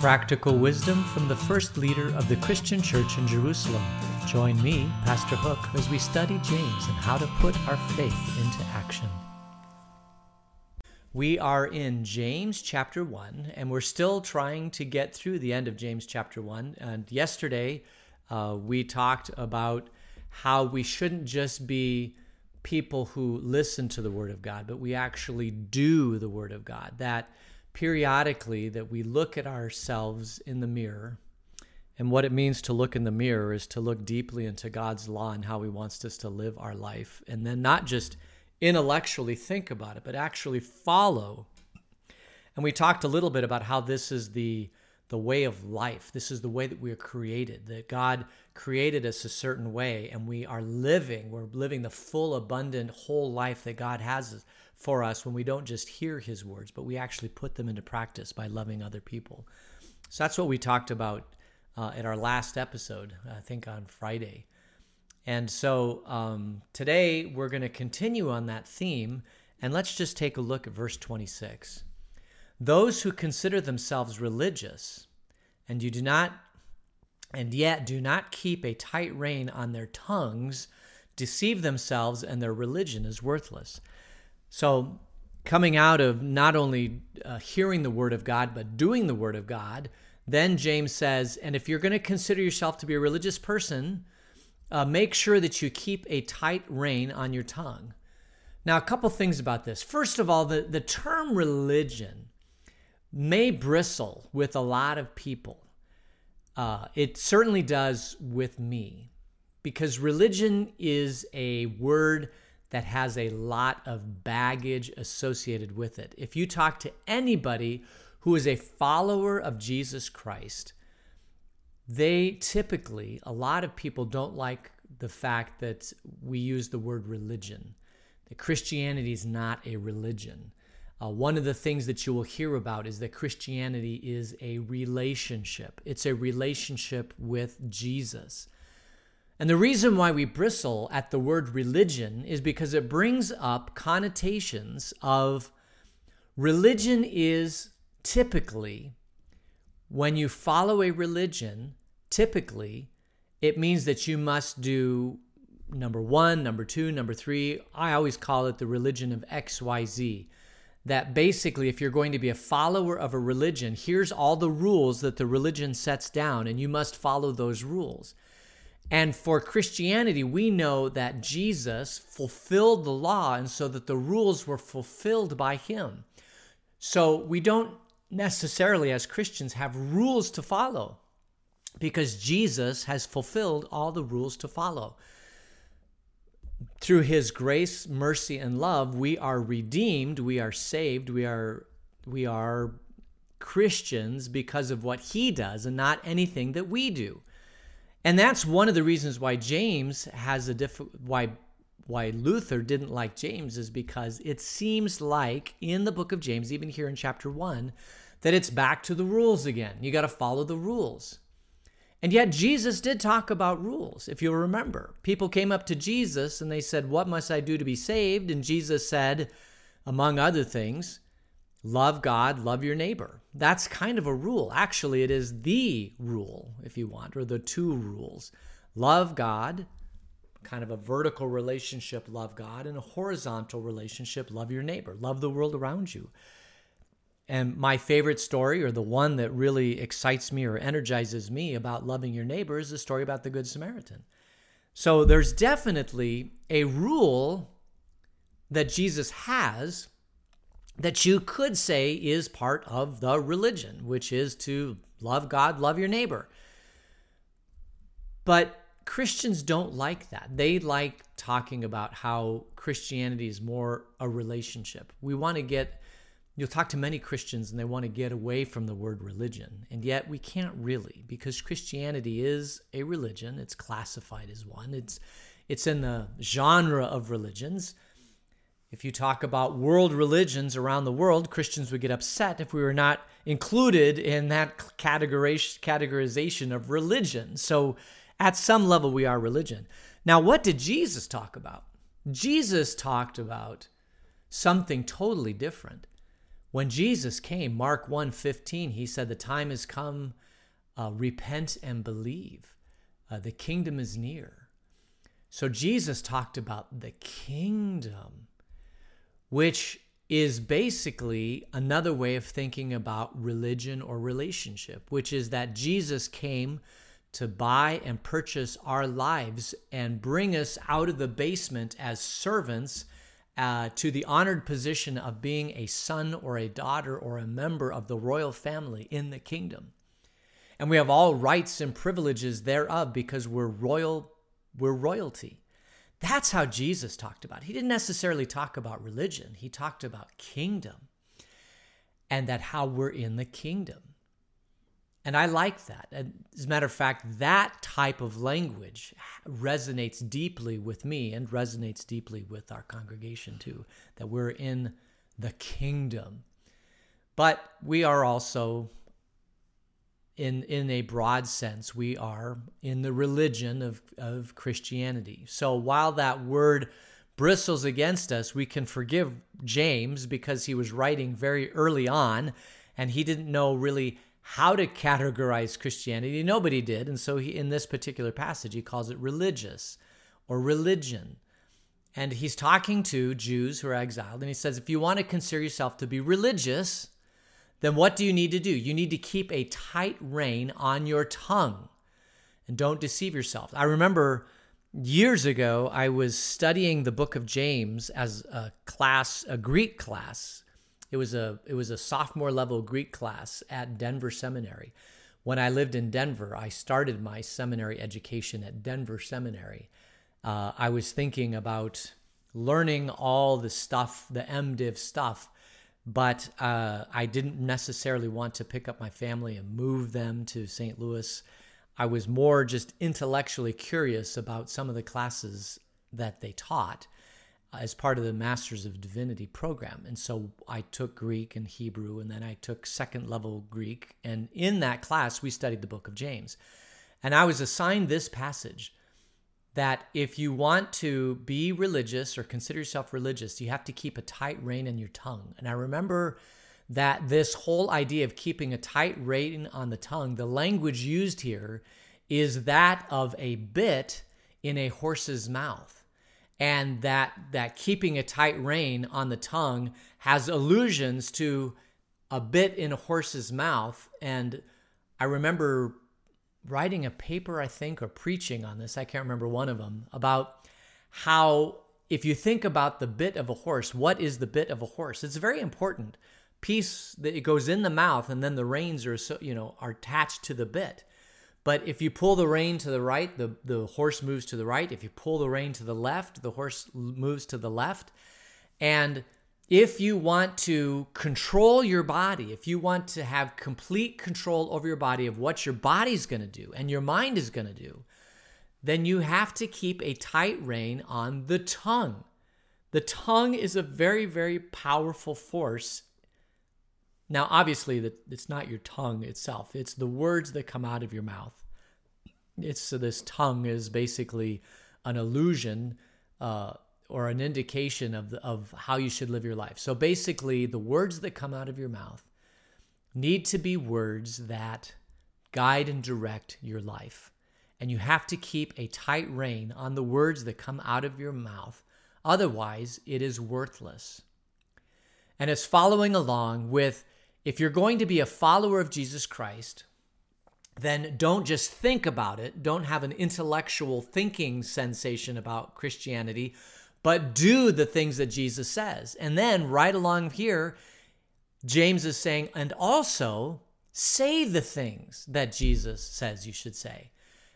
Practical wisdom from the first leader of the Christian church in Jerusalem. Join me, Pastor Hook, as we study James and how to put our faith into action. We are in James chapter 1, and we're still trying to get through the end of James chapter 1. And yesterday, uh, we talked about how we shouldn't just be people who listen to the Word of God, but we actually do the Word of God. That periodically that we look at ourselves in the mirror. And what it means to look in the mirror is to look deeply into God's law and how He wants us to live our life. And then not just intellectually think about it, but actually follow. And we talked a little bit about how this is the the way of life. This is the way that we are created, that God created us a certain way, and we are living, we're living the full, abundant, whole life that God has for us when we don't just hear His words, but we actually put them into practice by loving other people. So that's what we talked about uh, in our last episode, I think on Friday. And so um, today we're going to continue on that theme, and let's just take a look at verse 26. Those who consider themselves religious and you do not and yet do not keep a tight rein on their tongues deceive themselves and their religion is worthless. So coming out of not only uh, hearing the word of God but doing the word of God, then James says, and if you're going to consider yourself to be a religious person, uh, make sure that you keep a tight rein on your tongue. Now, a couple things about this. First of all, the, the term religion may bristle with a lot of people. Uh, it certainly does with me because religion is a word that has a lot of baggage associated with it. If you talk to anybody who is a follower of Jesus Christ, they typically, a lot of people don't like the fact that we use the word religion. That Christianity is not a religion. Uh, one of the things that you will hear about is that Christianity is a relationship. It's a relationship with Jesus. And the reason why we bristle at the word religion is because it brings up connotations of religion is typically, when you follow a religion, typically it means that you must do number one, number two, number three. I always call it the religion of XYZ that basically, if you're going to be a follower of a religion, here's all the rules that the religion sets down, and you must follow those rules. And for Christianity, we know that Jesus fulfilled the law, and so that the rules were fulfilled by him. So we don't necessarily, as Christians, have rules to follow because Jesus has fulfilled all the rules to follow through his grace, mercy, and love, we are redeemed, we are saved, we are we are Christians because of what he does and not anything that we do. And that's one of the reasons why James has a diff why why Luther didn't like James is because it seems like in the book of James, even here in chapter 1, that it's back to the rules again. You got to follow the rules. And yet, Jesus did talk about rules, if you'll remember. People came up to Jesus and they said, What must I do to be saved? And Jesus said, among other things, love God, love your neighbor. That's kind of a rule. Actually, it is the rule, if you want, or the two rules love God, kind of a vertical relationship, love God, and a horizontal relationship, love your neighbor, love the world around you. And my favorite story, or the one that really excites me or energizes me about loving your neighbor, is the story about the Good Samaritan. So there's definitely a rule that Jesus has that you could say is part of the religion, which is to love God, love your neighbor. But Christians don't like that. They like talking about how Christianity is more a relationship. We want to get You'll talk to many Christians and they want to get away from the word religion. And yet we can't really because Christianity is a religion. It's classified as one. It's it's in the genre of religions. If you talk about world religions around the world, Christians would get upset if we were not included in that categorization of religion. So at some level we are religion. Now what did Jesus talk about? Jesus talked about something totally different. When Jesus came, Mark 1:15, he said, "The time has come, uh, repent and believe. Uh, the kingdom is near." So Jesus talked about the kingdom, which is basically another way of thinking about religion or relationship, which is that Jesus came to buy and purchase our lives and bring us out of the basement as servants uh, to the honored position of being a son or a daughter or a member of the royal family in the kingdom. And we have all rights and privileges thereof because we're royal, we're royalty. That's how Jesus talked about. It. He didn't necessarily talk about religion. He talked about kingdom and that how we're in the kingdom. And I like that. And As a matter of fact, that type of language resonates deeply with me and resonates deeply with our congregation too, that we're in the kingdom. But we are also in in a broad sense we are in the religion of of Christianity. So while that word bristles against us, we can forgive James because he was writing very early on and he didn't know really how to categorize Christianity. Nobody did, and so he in this particular passage he calls it religious or religion. And he's talking to Jews who are exiled and he says if you want to consider yourself to be religious, then what do you need to do? You need to keep a tight rein on your tongue and don't deceive yourself. I remember years ago, I was studying the book of James as a class, a Greek class. It was a it was a sophomore level Greek class at Denver Seminary. When I lived in Denver, I started my seminary education at Denver Seminary. Uh, I was thinking about learning all the stuff, the MDiv stuff but uh, I didn't necessarily want to pick up my family and move them to St. Louis. I was more just intellectually curious about some of the classes that they taught as part of the Masters of Divinity program. And so I took Greek and Hebrew, and then I took second level Greek. And in that class, we studied the book of James. And I was assigned this passage that if you want to be religious or consider yourself religious, you have to keep a tight rein in your tongue. And I remember that this whole idea of keeping a tight rein on the tongue, the language used here is that of a bit in a horse's mouth. And that that keeping a tight rein on the tongue has allusions to a bit in a horse's mouth. And I remember writing a paper, I think, or preaching on this, I can't remember one of them, about how if you think about the bit of a horse, what is the bit of a horse? It's a very important piece that it goes in the mouth and then the reins are so you know are attached to the bit. But if you pull the rein to the right, the, the horse moves to the right. If you pull the rein to the left, the horse moves to the left. And if you want to control your body, if you want to have complete control over your body of what your body's going to do and your mind is going to do, then you have to keep a tight rein on the tongue. The tongue is a very, very powerful force. Now, obviously, it's not your tongue itself, it's the words that come out of your mouth. It's so this tongue is basically an illusion. Uh, or an indication of, the, of how you should live your life. So basically, the words that come out of your mouth need to be words that guide and direct your life. And you have to keep a tight rein on the words that come out of your mouth. Otherwise, it is worthless. And it's following along with if you're going to be a follower of Jesus Christ, then don't just think about it. Don't have an intellectual thinking sensation about Christianity, but do the things that Jesus says. And then right along here, James is saying, and also say the things that Jesus says you should say.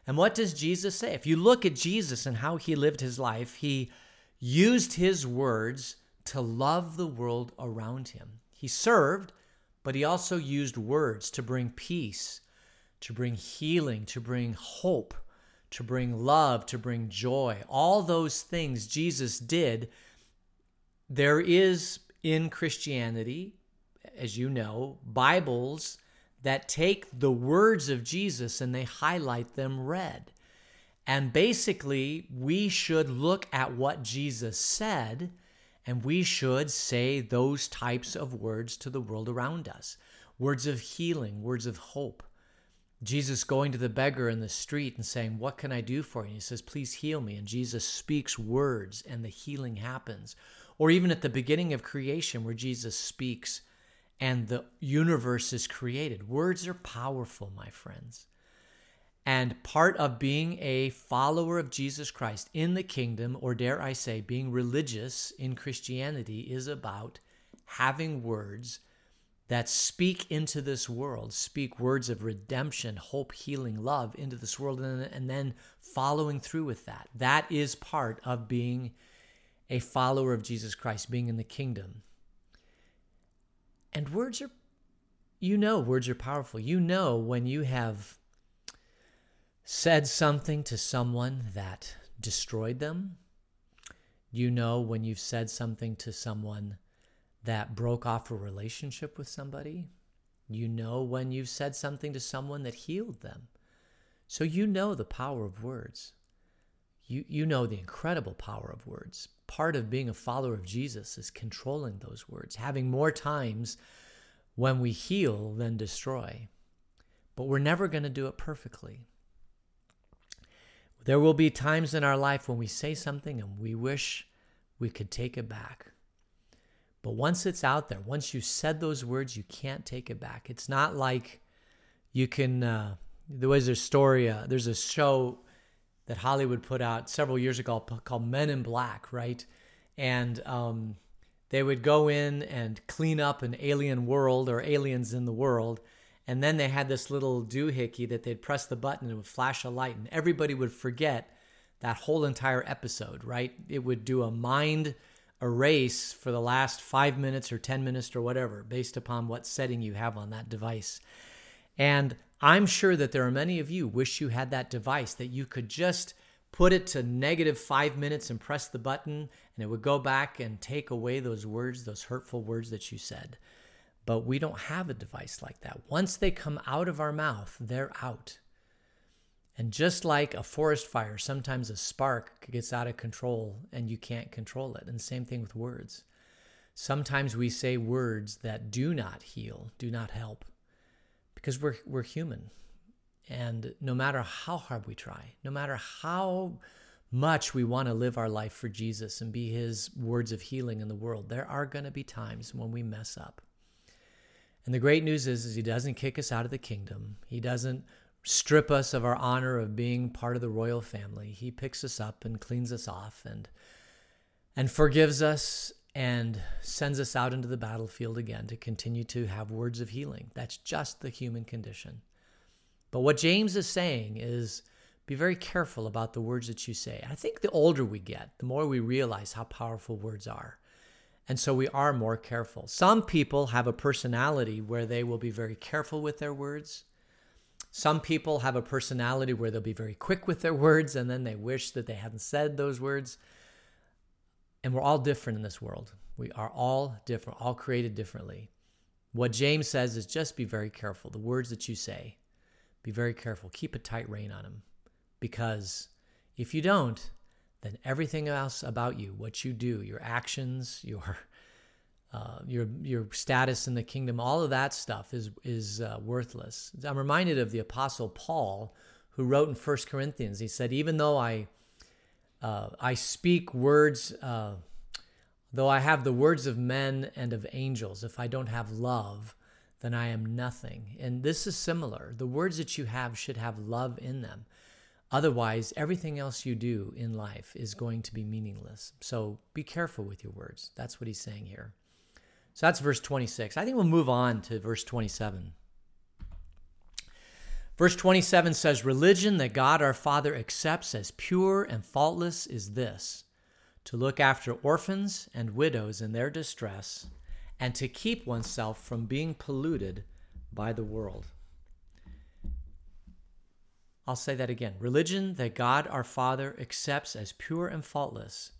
And what does Jesus say? If you look at Jesus and how he lived his life, he used his words to love the world around him. He served, but he also used words to bring peace, to bring healing, to bring hope to bring love, to bring joy. All those things Jesus did. There is in Christianity, as you know, Bibles that take the words of Jesus and they highlight them red. And basically, we should look at what Jesus said And we should say those types of words to the world around us words of healing, words of hope. Jesus going to the beggar in the street and saying, What can I do for you? And he says, Please heal me. And Jesus speaks words and the healing happens. Or even at the beginning of creation, where Jesus speaks and the universe is created. Words are powerful, my friends. And part of being a follower of Jesus Christ in the kingdom, or dare I say, being religious in Christianity, is about having words that speak into this world, speak words of redemption, hope, healing, love into this world, and, and then following through with that. That is part of being a follower of Jesus Christ, being in the kingdom. And words are, you know, words are powerful. You know when you have said something to someone that destroyed them. You know when you've said something to someone that broke off a relationship with somebody. You know when you've said something to someone that healed them. So you know the power of words. You, you know the incredible power of words. Part of being a follower of Jesus is controlling those words, having more times when we heal than destroy. But we're never going to do it perfectly. There will be times in our life when we say something and we wish we could take it back. But once it's out there, once you said those words, you can't take it back. It's not like you can. Uh, there was a story, uh, there's a show that Hollywood put out several years ago called Men in Black, right? And um, they would go in and clean up an alien world or aliens in the world and then they had this little doohickey that they'd press the button and it would flash a light, and everybody would forget that whole entire episode, right? It would do a mind erase for the last five minutes or 10 minutes or whatever, based upon what setting you have on that device. And I'm sure that there are many of you wish you had that device that you could just put it to negative five minutes and press the button, and it would go back and take away those words, those hurtful words that you said. But we don't have a device like that. Once they come out of our mouth, they're out. And just like a forest fire, sometimes a spark gets out of control and you can't control it. And same thing with words. Sometimes we say words that do not heal, do not help, because we're, we're human. And no matter how hard we try, no matter how much we want to live our life for Jesus and be his words of healing in the world, there are going to be times when we mess up. And the great news is, is he doesn't kick us out of the kingdom. He doesn't strip us of our honor of being part of the royal family. He picks us up and cleans us off and and forgives us and sends us out into the battlefield again to continue to have words of healing. That's just the human condition. But what James is saying is be very careful about the words that you say. I think the older we get, the more we realize how powerful words are. And so we are more careful. Some people have a personality where they will be very careful with their words. Some people have a personality where they'll be very quick with their words and then they wish that they hadn't said those words. And we're all different in this world. We are all different, all created differently. What James says is just be very careful. The words that you say, be very careful. Keep a tight rein on them. Because if you don't, then everything else about you, what you do, your actions, your uh, your your status in the kingdom, all of that stuff is is uh, worthless. I'm reminded of the apostle Paul, who wrote in First Corinthians. He said, "Even though I uh, I speak words, uh, though I have the words of men and of angels, if I don't have love, then I am nothing." And this is similar. The words that you have should have love in them. Otherwise, everything else you do in life is going to be meaningless. So be careful with your words. That's what he's saying here. So that's verse 26. I think we'll move on to verse 27. Verse 27 says, Religion that God our Father accepts as pure and faultless is this to look after orphans and widows in their distress, and to keep oneself from being polluted by the world. I'll say that again. Religion that God our Father accepts as pure and faultless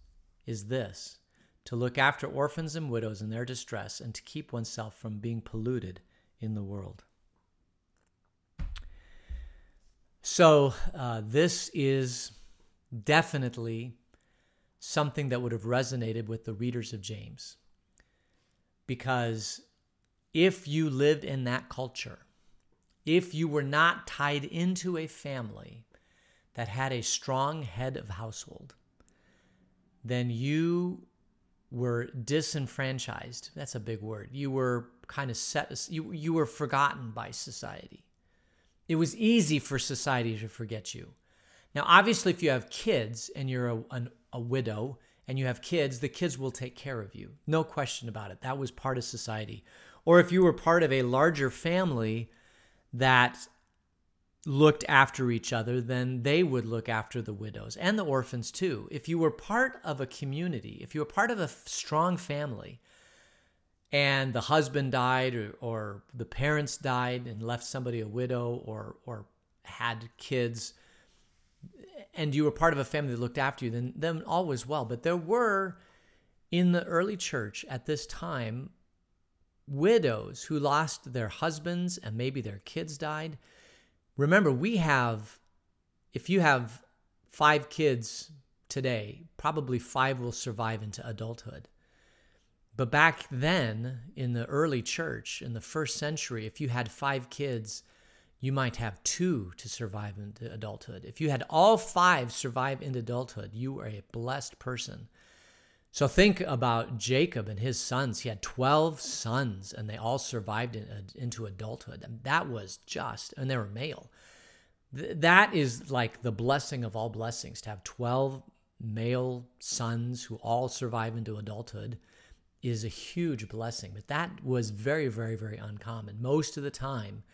is this to look after orphans and widows in their distress and to keep oneself from being polluted in the world. So, uh, this is definitely something that would have resonated with the readers of James. Because if you lived in that culture, if you were not tied into a family that had a strong head of household, then you were disenfranchised. That's a big word. You were kind of set, you, you were forgotten by society. It was easy for society to forget you. Now, obviously, if you have kids and you're a, an, a widow and you have kids, the kids will take care of you. No question about it. That was part of society. Or if you were part of a larger family that looked after each other, then they would look after the widows and the orphans too. If you were part of a community, if you were part of a strong family, and the husband died or, or the parents died and left somebody a widow or or had kids and you were part of a family that looked after you then then all was well but there were in the early church at this time widows who lost their husbands and maybe their kids died remember we have if you have 5 kids today probably 5 will survive into adulthood but back then, in the early church, in the first century, if you had five kids, you might have two to survive into adulthood. If you had all five survive into adulthood, you were a blessed person. So think about Jacob and his sons. He had 12 sons and they all survived in, uh, into adulthood. And that was just, and they were male. Th- that is like the blessing of all blessings to have 12 male sons who all survive into adulthood is a huge blessing. But that was very, very, very uncommon. Most of the time,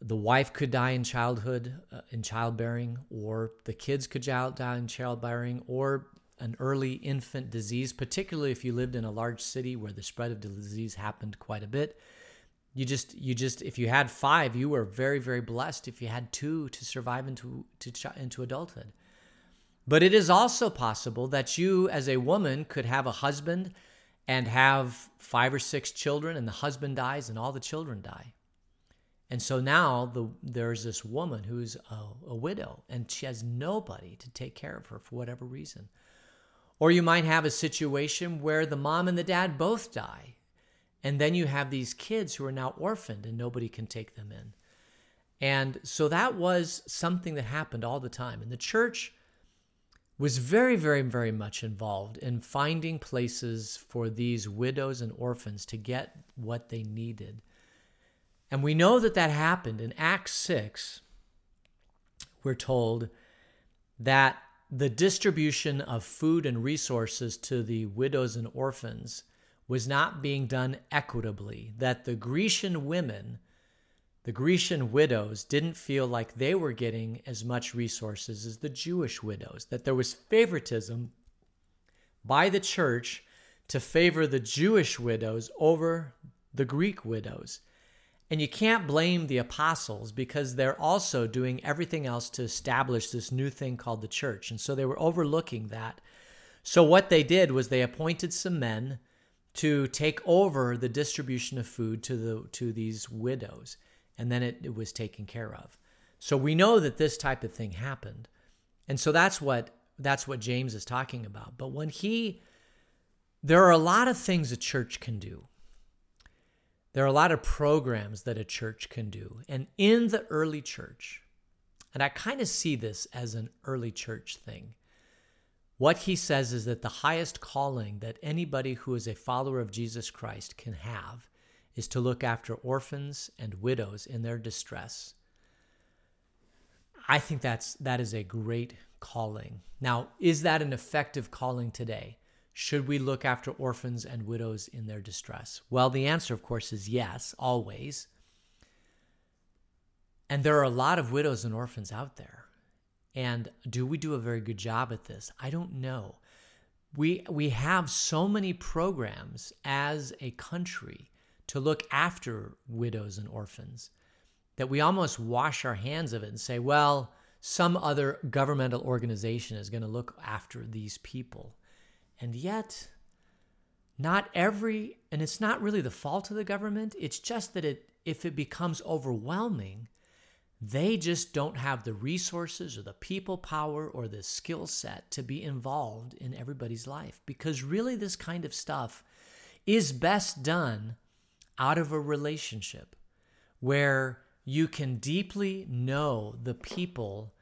the wife could die in childhood, uh, in childbearing, or the kids could die in childbearing, or an early infant disease, particularly if you lived in a large city where the spread of the disease happened quite a bit. You just, you just, if you had five, you were very, very blessed. If you had two to survive into to, into adulthood, but it is also possible that you, as a woman, could have a husband and have five or six children, and the husband dies and all the children die. And so now the, there's this woman who's a, a widow and she has nobody to take care of her for whatever reason. Or you might have a situation where the mom and the dad both die. And then you have these kids who are now orphaned and nobody can take them in. And so that was something that happened all the time. And the church was very, very, very much involved in finding places for these widows and orphans to get what they needed. And we know that that happened. In Acts 6, we're told that the distribution of food and resources to the widows and orphans was not being done equitably, that the Grecian women the Grecian widows didn't feel like they were getting as much resources as the Jewish widows, that there was favoritism by the church to favor the Jewish widows over the Greek widows. And you can't blame the apostles because they're also doing everything else to establish this new thing called the church. And so they were overlooking that. So what they did was they appointed some men to take over the distribution of food to the to these widows and then it, it was taken care of. So we know that this type of thing happened. And so that's what that's what James is talking about. But when he there are a lot of things a church can do. There are a lot of programs that a church can do. And in the early church, and I kind of see this as an early church thing. What he says is that the highest calling that anybody who is a follower of Jesus Christ can have is to look after orphans and widows in their distress. I think that's that is a great calling. Now, is that an effective calling today? Should we look after orphans and widows in their distress? Well, the answer of course is yes, always. And there are a lot of widows and orphans out there. And do we do a very good job at this? I don't know. We we have so many programs as a country to look after widows and orphans that we almost wash our hands of it and say, well, some other governmental organization is going to look after these people. And yet, not every, and it's not really the fault of the government, it's just that it, if it becomes overwhelming, they just don't have the resources or the people power or the skill set to be involved in everybody's life. Because really this kind of stuff is best done out of a relationship where you can deeply know the people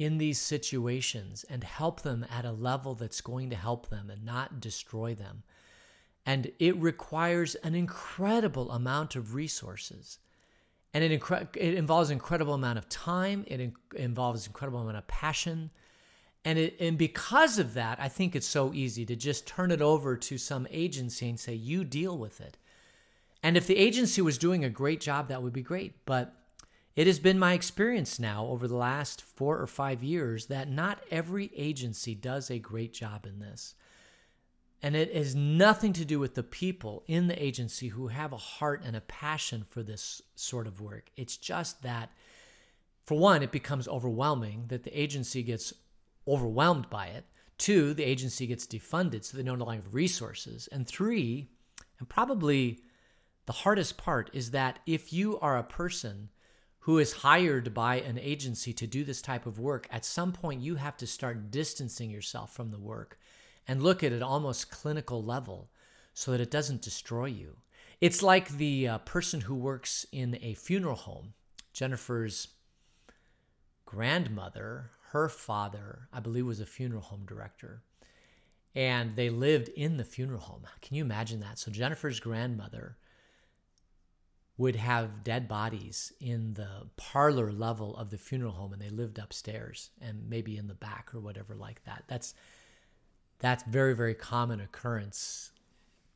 in these situations and help them at a level that's going to help them and not destroy them. And it requires an incredible amount of resources. And it, incre- it involves an incredible amount of time. It in- involves incredible amount of passion. And, it, and because of that, I think it's so easy to just turn it over to some agency and say, you deal with it. And if the agency was doing a great job, that would be great. But it has been my experience now over the last four or five years that not every agency does a great job in this. And it has nothing to do with the people in the agency who have a heart and a passion for this sort of work. It's just that, for one, it becomes overwhelming, that the agency gets overwhelmed by it. Two, the agency gets defunded, so they no longer have resources. And three, and probably the hardest part, is that if you are a person who is hired by an agency to do this type of work, at some point you have to start distancing yourself from the work and look at it almost clinical level so that it doesn't destroy you. It's like the uh, person who works in a funeral home. Jennifer's grandmother, her father, I believe, was a funeral home director. And they lived in the funeral home. Can you imagine that? So, Jennifer's grandmother would have dead bodies in the parlor level of the funeral home and they lived upstairs and maybe in the back or whatever like that. That's that's very very common occurrence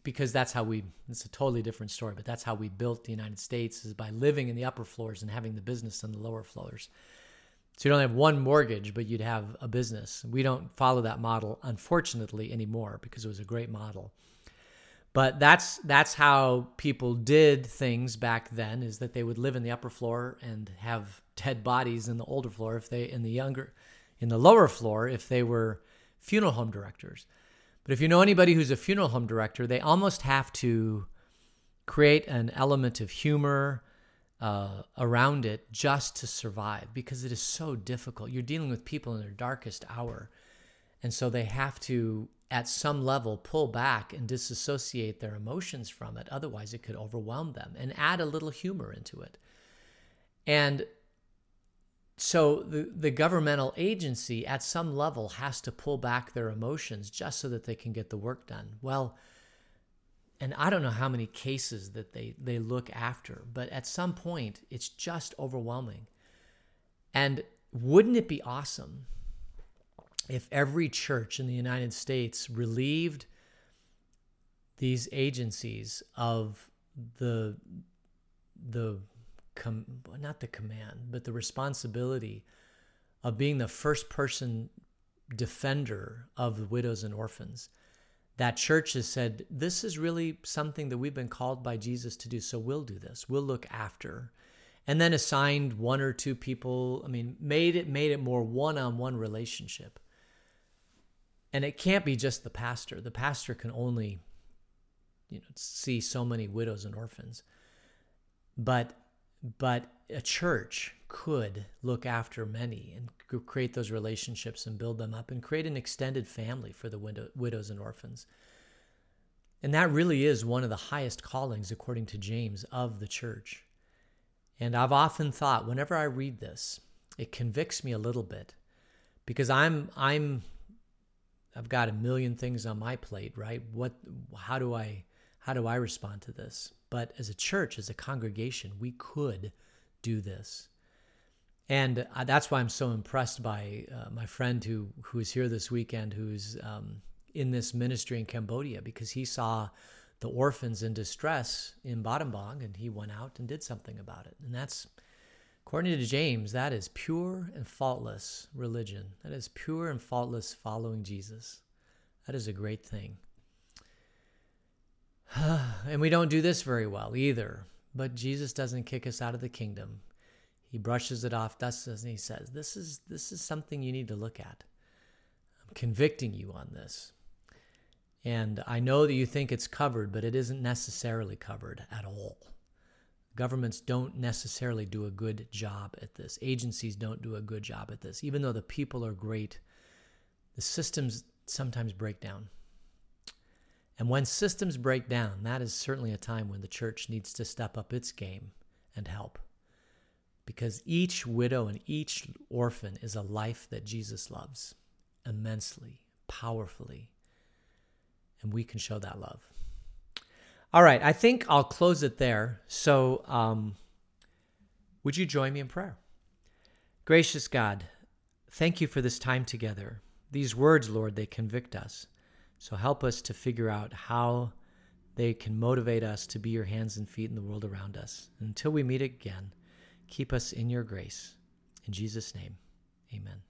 because that's how we it's a totally different story but that's how we built the united states is by living in the upper floors and having the business on the lower floors. So you don't have one mortgage but you'd have a business. We don't follow that model unfortunately anymore because it was a great model but that's that's how people did things back then is that they would live in the upper floor and have dead bodies in the older floor if they in the younger in the lower floor if they were funeral home directors. But if you know anybody who's a funeral home director they almost have to create an element of humor uh, around it just to survive because it is so difficult. You're dealing with people in their darkest hour. And so they have to at some level pull back and disassociate their emotions from it. Otherwise, it could overwhelm them and add a little humor into it. And so the, the governmental agency at some level has to pull back their emotions just so that they can get the work done. Well, and I don't know how many cases that they, they look after, but at some point it's just overwhelming. And wouldn't it be awesome if every church in the United States relieved these agencies of the the com, not the command, but the responsibility of being the first person defender of the widows and orphans. That church has said, This is really something that we've been called by Jesus to do, so we'll do this. We'll look after. And then assigned one or two people, I mean, made it made it more one-on-one relationship. And it can't be just the pastor. The pastor can only you know see so many widows and orphans. But but a church could look after many and create those relationships and build them up and create an extended family for the widow, widows and orphans. And that really is one of the highest callings, according to James, of the church. And I've often thought, whenever I read this, it convicts me a little bit because I'm I'm I've got a million things on my plate, right? What how do I how do I respond to this? But as a church, as a congregation, we could do this. And uh, that's why I'm so impressed by uh, my friend who who is here this weekend, who's um, in this ministry in Cambodia, because he saw the orphans in distress in Battambang, and he went out and did something about it. And that's According to James, that is pure and faultless religion. That is pure and faultless following Jesus. That is a great thing. and we don't do this very well either. But Jesus doesn't kick us out of the kingdom. He brushes it off, dusts us, and he says, This is this is something you need to look at. I'm convicting you on this. And I know that you think it's covered, but it isn't necessarily covered at all. Governments don't necessarily do a good job at this. Agencies don't do a good job at this. Even though the people are great, the systems sometimes break down. And when systems break down, that is certainly a time when the church needs to step up its game and help. Because each widow and each orphan is a life that Jesus loves immensely, powerfully. And we can show that love. All right, I think I'll close it there. So, um, would you join me in prayer? Gracious God, thank you for this time together. These words, Lord, they convict us. So help us to figure out how they can motivate us to be your hands and feet in the world around us. Until we meet again, keep us in your grace. In Jesus' name, amen.